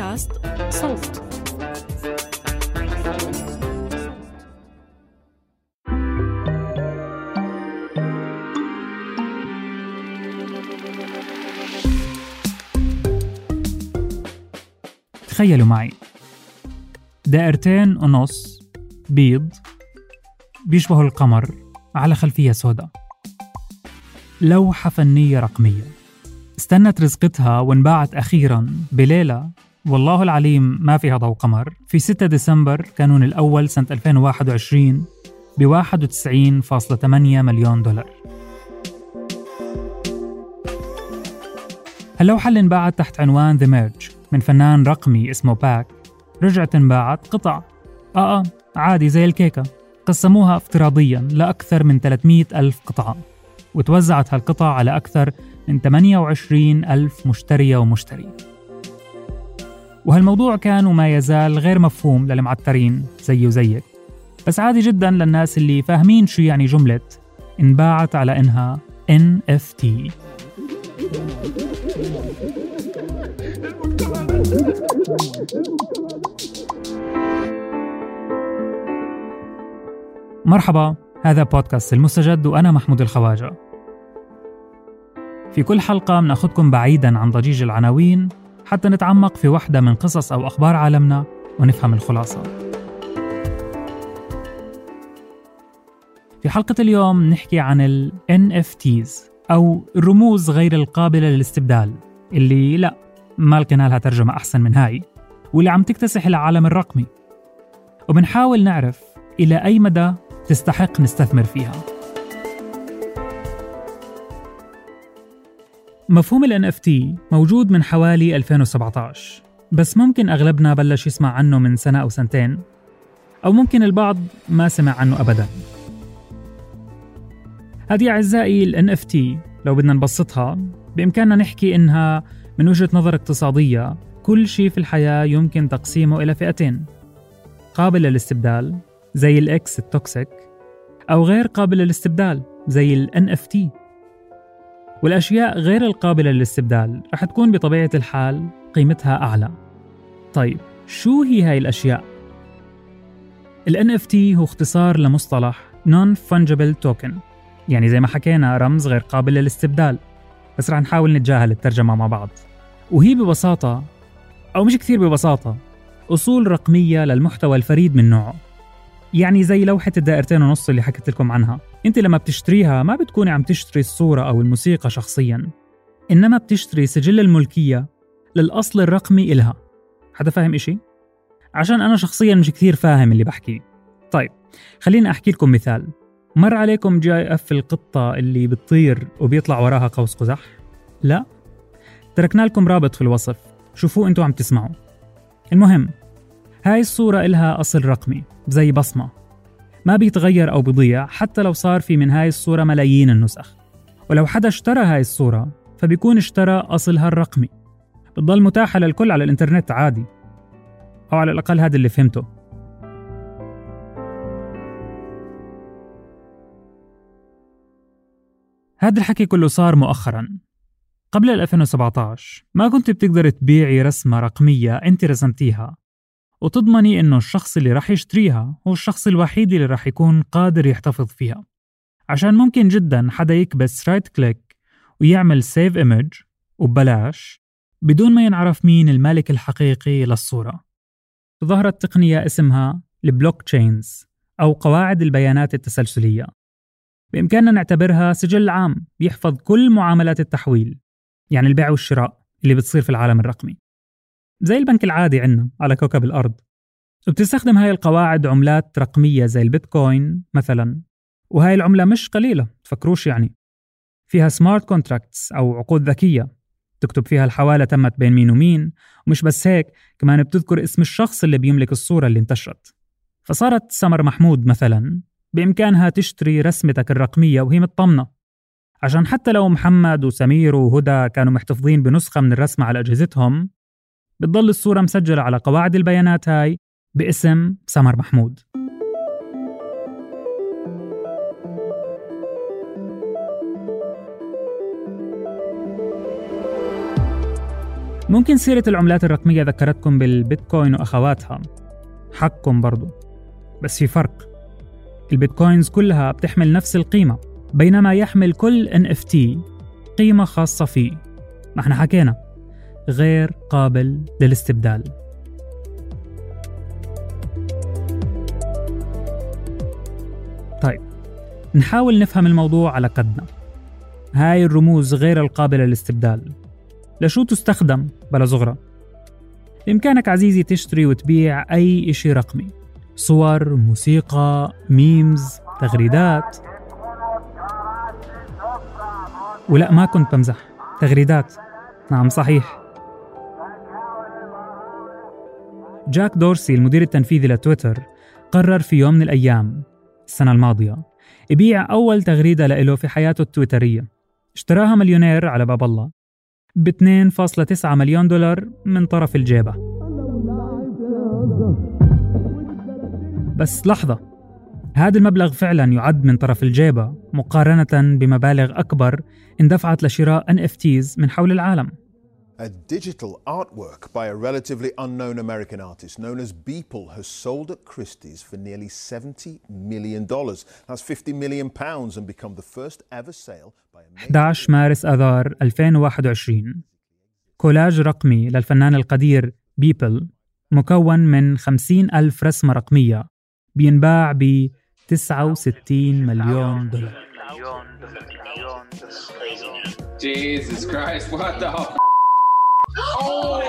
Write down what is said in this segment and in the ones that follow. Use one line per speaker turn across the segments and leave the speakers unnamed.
بودكاست صوت.
تخيلوا معي. دائرتين ونص بيض بيشبهوا القمر على خلفية سوداء. لوحة فنية رقمية. استنت رزقتها وانباعت أخيرا بليلة والله العليم ما فيها ضوء قمر. في 6 ديسمبر كانون الأول سنة 2021 ب 91.8 مليون دولار. اللوحة اللي انباعت تحت عنوان The Merge من فنان رقمي اسمه Pak. رجعت انباعت قطع. آه آه عادي زي الكيكة. قسموها افتراضيا لأكثر من 300 ألف قطعة. وتوزعت هالقطع على أكثر من 28 ألف مشترية ومشتري. وهالموضوع كان وما يزال غير مفهوم للمعترين زي وزيك. بس عادي جدا للناس اللي فاهمين شو يعني جملة انباعت على إنها NFT مرحبا هذا بودكاست المستجد وأنا محمود الخواجة. في كل حلقة بناخدكم بعيدا عن ضجيج العناوين حتى نتعمق في واحدة من قصص أو أخبار عالمنا ونفهم الخلاصة. في حلقة اليوم نحكي عن ال NFTs أو الرموز غير القابلة للاستبدال اللي لا ما لقينا لها ترجمة أحسن من هاي واللي عم تكتسح العالم الرقمي. وبنحاول نعرف إلى أي مدى تستحق نستثمر فيها. مفهوم ال NFT موجود من حوالي 2017 بس ممكن أغلبنا بلش يسمع عنه من سنة أو سنتين أو ممكن البعض ما سمع عنه أبدا. هذه أعزائي ال NFT لو بدنا نبسطها بإمكاننا نحكي إنها من وجهة نظر اقتصادية كل شيء في الحياة يمكن تقسيمه إلى فئتين قابل للاستبدال زي ال ex ال toxic أو غير قابل للاستبدال زي ال NFT والأشياء غير القابلة للاستبدال رح تكون بطبيعة الحال قيمتها أعلى. طيب شو هي هاي الأشياء؟ ال NFT هو اختصار لمصطلح Non-Fungible Token يعني زي ما حكينا رمز غير قابل للاستبدال بس رح نحاول نتجاهل الترجمة مع بعض. وهي ببساطة أو مش كثير ببساطة أصول رقمية للمحتوى الفريد من نوعه. يعني زي لوحة الدائرتين ونص اللي حكيت لكم عنها. انت لما بتشتريها ما بتكوني عم تشتري الصورة أو الموسيقى شخصيا. إنما بتشتري سجل الملكية للأصل الرقمي إلها. حدا فاهم إشي؟ عشان أنا شخصيا مش كثير فاهم اللي بحكيه طيب خليني أحكي لكم مثال. مر عليكم جي إف القطة اللي بتطير وبيطلع وراها قوس قزح؟ لا؟ تركنا لكم رابط في الوصف. شوفوه أنتوا عم تسمعوا. المهم هاي الصورة إلها أصل رقمي زي بصمة. ما بيتغير أو بيضيع حتى لو صار في من هاي الصورة ملايين النسخ. ولو حدا اشترى هاي الصورة فبيكون اشترى أصلها الرقمي بتضل متاحة للكل على الإنترنت عادي. أو على الأقل هذا اللي فهمته. هذا الحكي كله صار مؤخرا. قبل 2017 ما كنت بتقدر تبيعي رسمة رقمية أنت رسمتيها. وتضمني إنه الشخص اللي راح يشتريها هو الشخص الوحيد اللي راح يكون قادر يحتفظ فيها. عشان ممكن جدا حدا يكبس right click ويعمل save image وببلاش بدون ما ينعرف مين المالك الحقيقي للصورة. ظهرت تقنية اسمها ال blockchains أو قواعد البيانات التسلسلية. بإمكاننا نعتبرها سجل عام بيحفظ كل معاملات التحويل يعني البيع والشراء اللي بتصير في العالم الرقمي. زي البنك العادي عندنا على كوكب الأرض. وبتستخدم هاي القواعد عملات رقمية زي البيتكوين مثلا وهاي العملة مش قليلة تفكروش يعني. فيها smart contracts أو عقود ذكية. تكتب فيها الحوالة تمت بين مين ومين ومش بس هيك كمان بتذكر اسم الشخص اللي بيملك الصورة اللي انتشرت. فصارت سمر محمود مثلا بإمكانها تشتري رسمتك الرقمية وهي مطمنة. عشان حتى لو محمد وسمير وهدى كانوا محتفظين بنسخة من الرسمة على أجهزتهم بتضل الصورة مسجلة على قواعد البيانات هاي باسم سمر محمود. ممكن سيرة العملات الرقمية ذكرتكم بالبيتكوين وأخواتها. حقكم برضو. بس في فرق. البيتكوينز كلها بتحمل نفس القيمة بينما يحمل كل NFT قيمة خاصة فيه. ما إحنا حكينا. غير قابل للاستبدال. طيب نحاول نفهم الموضوع على قدنا. هاي الرموز غير القابلة للاستبدال. لشو تستخدم بلا زغرة؟ بإمكانك عزيزي تشتري وتبيع أي إشي رقمي. صور، موسيقى، ميمز، تغريدات. ولا ما كنت بمزح. تغريدات. نعم صحيح. جاك دورسي المدير التنفيذي لتويتر قرر في يوم من الأيام السنة الماضية يبيع أول تغريدة له في حياته التويترية. اشتراها مليونير على باب الله. ب 2.9 مليون دولار من طرف الجيبة. بس لحظة. هذا المبلغ فعلا يعد من طرف الجيبة مقارنة بمبالغ أكبر اندفعت لشراء NFTs من حول العالم.
A digital artwork by a relatively unknown American artist known as Beeple has sold at Christie's for nearly $70 million. That's 50 million pounds and become the first ever sale by a
11 مارس آذار 2021 كولاج رقمي للفنان القدير بيبل مكون من 50 ألف رسمة رقمية بينباع ب 69 مليون دولار
Jesus Christ, what the f-
Oh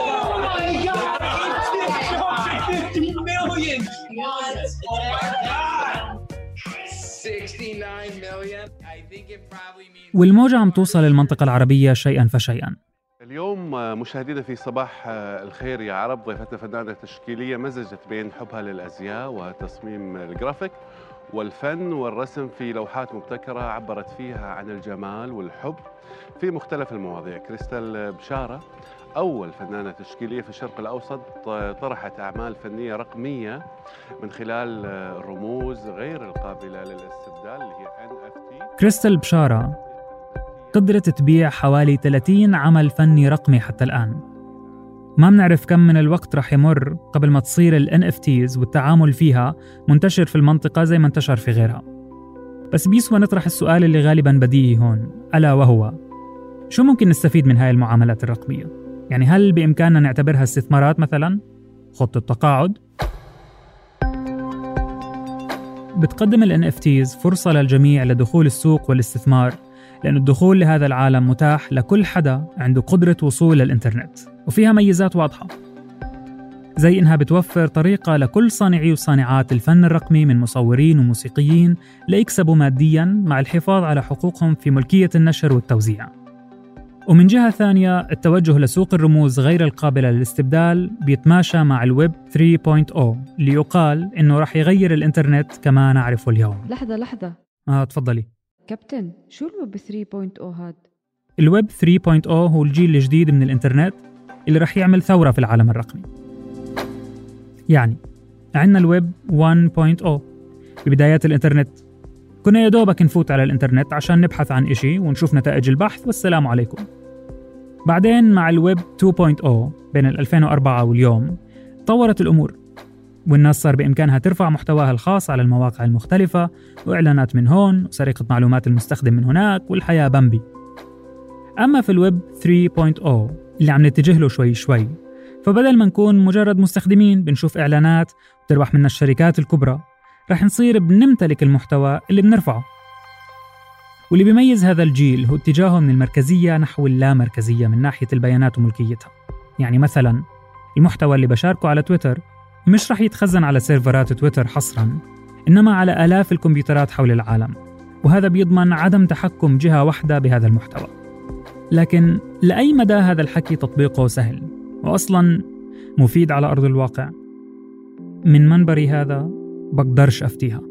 my god! 50 million! What? Oh my god!
69 million? I think it probably means
والموجة عم توصل للمنطقة العربية شيئا فشيئا
اليوم مشاهدينا في صباح الخير يا عرب ضيفتنا فنانة تشكيلية مزجت بين حبها للأزياء وتصميم الجرافيك والفن والرسم في لوحات مبتكرة عبرت فيها عن الجمال والحب في مختلف المواضيع. كريستال بشارة أول فنانة تشكيلية في الشرق الأوسط طرحت أعمال فنية رقمية من خلال الرموز غير القابلة للاستبدال اللي هي NFT
كريستال بشارة قدرت تبيع حوالي 30 عمل فني رقمي حتى الآن. ما بنعرف كم من الوقت رح يمر قبل ما تصير ال NFTs والتعامل فيها منتشر في المنطقة زي ما انتشر في غيرها بس بيسوى نطرح السؤال اللي غالبا بديهي هون ألا وهو شو ممكن نستفيد من هاي المعاملات الرقمية؟ يعني هل بإمكاننا نعتبرها استثمارات مثلا؟ خطة تقاعد؟ بتقدم ال NFTs فرصة للجميع لدخول السوق والاستثمار لأن الدخول لهذا العالم متاح لكل حدا عنده قدرة وصول للإنترنت وفيها ميزات واضحة. زي إنها بتوفر طريقة لكل صانعي وصانعات الفن الرقمي من مصورين وموسيقيين ليكسبوا مادياً مع الحفاظ على حقوقهم في ملكية النشر والتوزيع. ومن جهة ثانية التوجه لسوق الرموز غير القابلة للاستبدال بيتماشى مع الويب 3.0 اللي يقال إنه رح يغير الإنترنت كما نعرفه اليوم.
لحظة لحظة.
آه تفضلي.
كابتن شو الويب 3.0 هاد؟
الويب 3.0 هو الجيل الجديد من الإنترنت اللي رح يعمل ثورة في العالم الرقمي. يعني عندنا الويب 1.0 ببدايات الإنترنت كنا يا دوبك نفوت على الإنترنت عشان نبحث عن إشي ونشوف نتائج البحث والسلام عليكم. بعدين مع الويب 2.0 بين ال 2004 واليوم طورت الأمور. والناس صار بإمكانها ترفع محتواها الخاص على المواقع المختلفة وإعلانات من هون وسرقة معلومات المستخدم من هناك والحياة بمبي. أما في الويب 3.0 اللي عم نتجه له شوي شوي فبدل ما نكون مجرد مستخدمين بنشوف إعلانات وتربح منا الشركات الكبرى. رح نصير بنمتلك المحتوى اللي بنرفعه. واللي بيميز هذا الجيل هو اتجاهه من المركزية نحو اللامركزية من ناحية البيانات وملكيتها. يعني مثلا المحتوى اللي بشاركه على تويتر مش رح يتخزن على سيرفرات تويتر حصرا إنما على آلاف الكمبيوترات حول العالم. وهذا بيضمن عدم تحكم جهة واحدة بهذا المحتوى. لكن لأي مدى هذا الحكي تطبيقه سهل؟ وأصلا مفيد على أرض الواقع. من منبري هذا بقدرش أفتيها.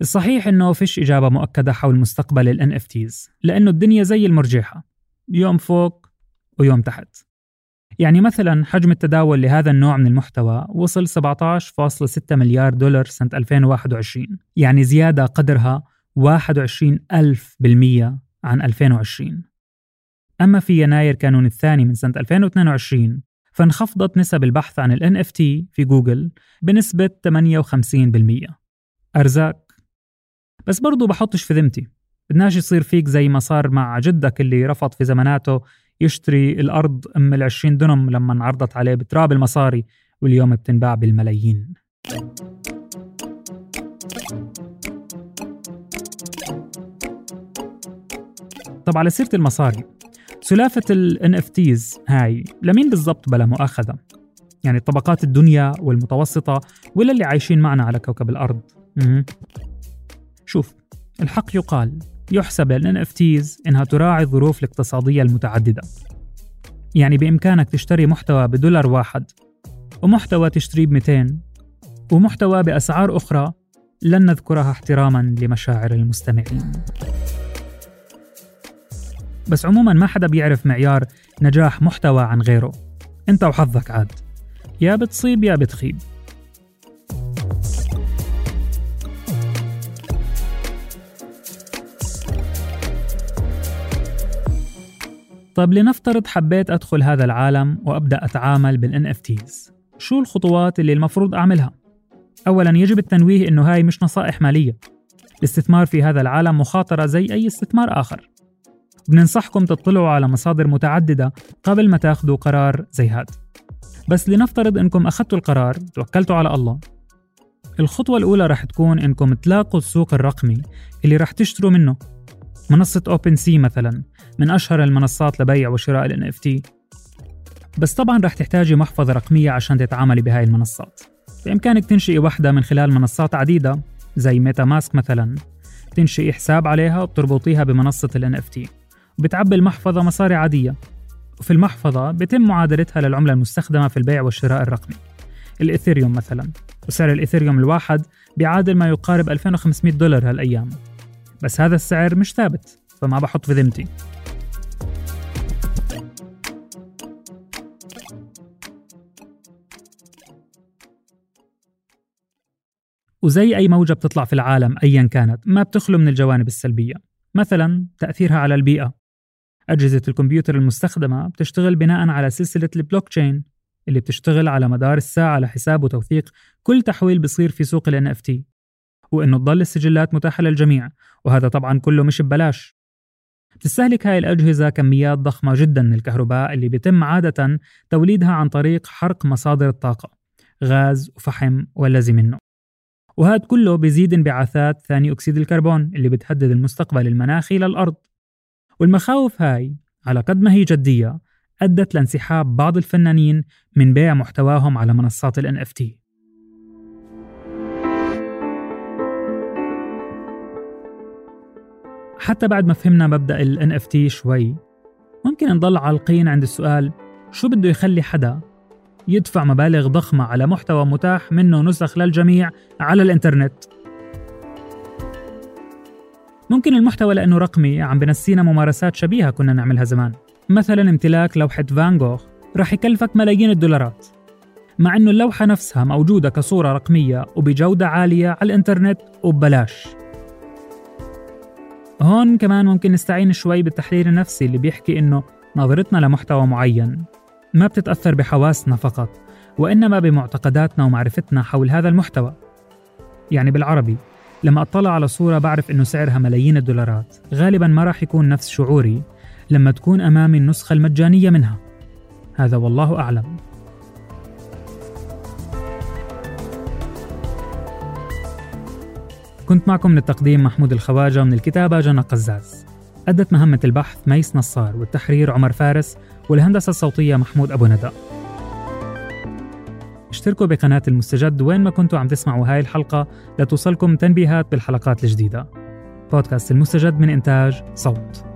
الصحيح إنه فيش إجابة مؤكدة حول مستقبل ال NFTs لأنه الدنيا زي المرجحه يوم فوق ويوم تحت. يعني مثلا حجم التداول لهذا النوع من المحتوى وصل 17.6 مليار دولار سنة 2021 يعني زيادة قدرها 21 ألف بالمية عن 2020 أما في يناير كانون الثاني من سنة 2022 فانخفضت نسب البحث عن ال NFT في جوجل بنسبة 58% أرزاق بس برضو بحطش في ذمتي بدناش يصير فيك زي ما صار مع جدك اللي رفض في زماناته يشتري الأرض أم العشرين دنم لما انعرضت عليه بتراب المصاري واليوم بتنباع بالملايين طب على سيرة المصاري سلافة ال NFTs هاي لمين بالضبط بلا مؤاخذة؟ يعني الطبقات الدنيا والمتوسطة ولا اللي عايشين معنا على كوكب الأرض؟ شوف الحق يقال يحسب لل NFTs إنها تراعي الظروف الاقتصادية المتعددة. يعني بإمكانك تشتري محتوى بدولار واحد ومحتوى تشتريه ب 200 ومحتوى بأسعار أخرى لن نذكرها احتراما لمشاعر المستمعين. بس عموما ما حدا بيعرف معيار نجاح محتوى عن غيره. أنت وحظك عاد. يا بتصيب يا بتخيب. طيب لنفترض حبيت أدخل هذا العالم وأبدأ أتعامل بال NFTs شو الخطوات اللي المفروض أعملها؟ أولا يجب التنويه إنه هاي مش نصائح مالية. الاستثمار في هذا العالم مخاطرة زي أي استثمار آخر. بننصحكم تطلعوا على مصادر متعددة قبل ما تاخذوا قرار زي هذا. بس لنفترض إنكم أخذتوا القرار توكلتوا على الله. الخطوة الأولى رح تكون إنكم تلاقوا السوق الرقمي اللي رح تشتروا منه. منصة أوبن سي مثلا من أشهر المنصات لبيع وشراء ال NFT بس طبعا رح تحتاجي محفظة رقمية عشان تتعاملي بهاي المنصات. بإمكانك تنشئي واحدة من خلال منصات عديدة زي ميتا ماسك مثلا. تنشئي حساب عليها وبتربطيها بمنصة ال NFT وبتعبي المحفظة مصاري عادية. وفي المحفظة بيتم معادلتها للعملة المستخدمة في البيع والشراء الرقمي. الإثيريوم مثلا. وسعر الإثيريوم الواحد بيعادل ما يقارب 2500 دولار هالأيام. بس هذا السعر مش ثابت فما بحط في ذمتي. وزي أي موجة بتطلع في العالم أيا كانت ما بتخلو من الجوانب السلبية. مثلا تأثيرها على البيئة. أجهزة الكمبيوتر المستخدمة بتشتغل بناء على سلسلة البلوك تشين اللي بتشتغل على مدار الساعة على حساب وتوثيق. كل تحويل بصير في سوق ال NFT وإنه تضل السجلات متاحة للجميع وهذا طبعا كله مش ببلاش. بتستهلك هاي الأجهزة كميات ضخمة جدا من الكهرباء اللي بيتم عادة توليدها عن طريق حرق مصادر الطاقة غاز وفحم والذي منه. وهذا كله بيزيد انبعاثات ثاني أكسيد الكربون اللي بتهدد المستقبل المناخي للأرض والمخاوف هاي على قد ما هي جدية أدت لانسحاب بعض الفنانين من بيع محتواهم على منصات ال NFT حتى بعد ما فهمنا مبدأ ال NFT شوي ممكن نضل عالقين عند السؤال شو بده يخلي حدا يدفع مبالغ ضخمة على محتوى متاح منه نسخ للجميع على الإنترنت؟ ممكن المحتوى لأنه رقمي عم بنسينا ممارسات شبيهة كنا نعملها زمان. مثلا امتلاك لوحة فان جوخ رح يكلفك ملايين الدولارات. مع أنه اللوحة نفسها موجودة كصورة رقمية وبجودة عالية على الإنترنت وببلاش. هون كمان ممكن نستعين شوي بالتحليل النفسي اللي بيحكي إنه نظرتنا لمحتوى معين ما بتتأثر بحواسنا فقط وإنما بمعتقداتنا ومعرفتنا حول هذا المحتوى. يعني بالعربي لما أطلع على صورة بعرف إنه سعرها ملايين الدولارات. غالبا ما راح يكون نفس شعوري لما تكون أمامي النسخة المجانية منها. هذا والله أعلم. كنت معكم من التقديم محمود الخواجة ومن الكتابة جنى قزاز. أدت مهمة البحث ميس نصار والتحرير عمر فارس والهندسة الصوتية محمود أبو ندى. اشتركوا بقناة المستجد وين ما كنتوا عم تسمعوا هاي الحلقة لتوصلكم تنبيهات بالحلقات الجديدة. بودكاست المستجد من إنتاج صوت.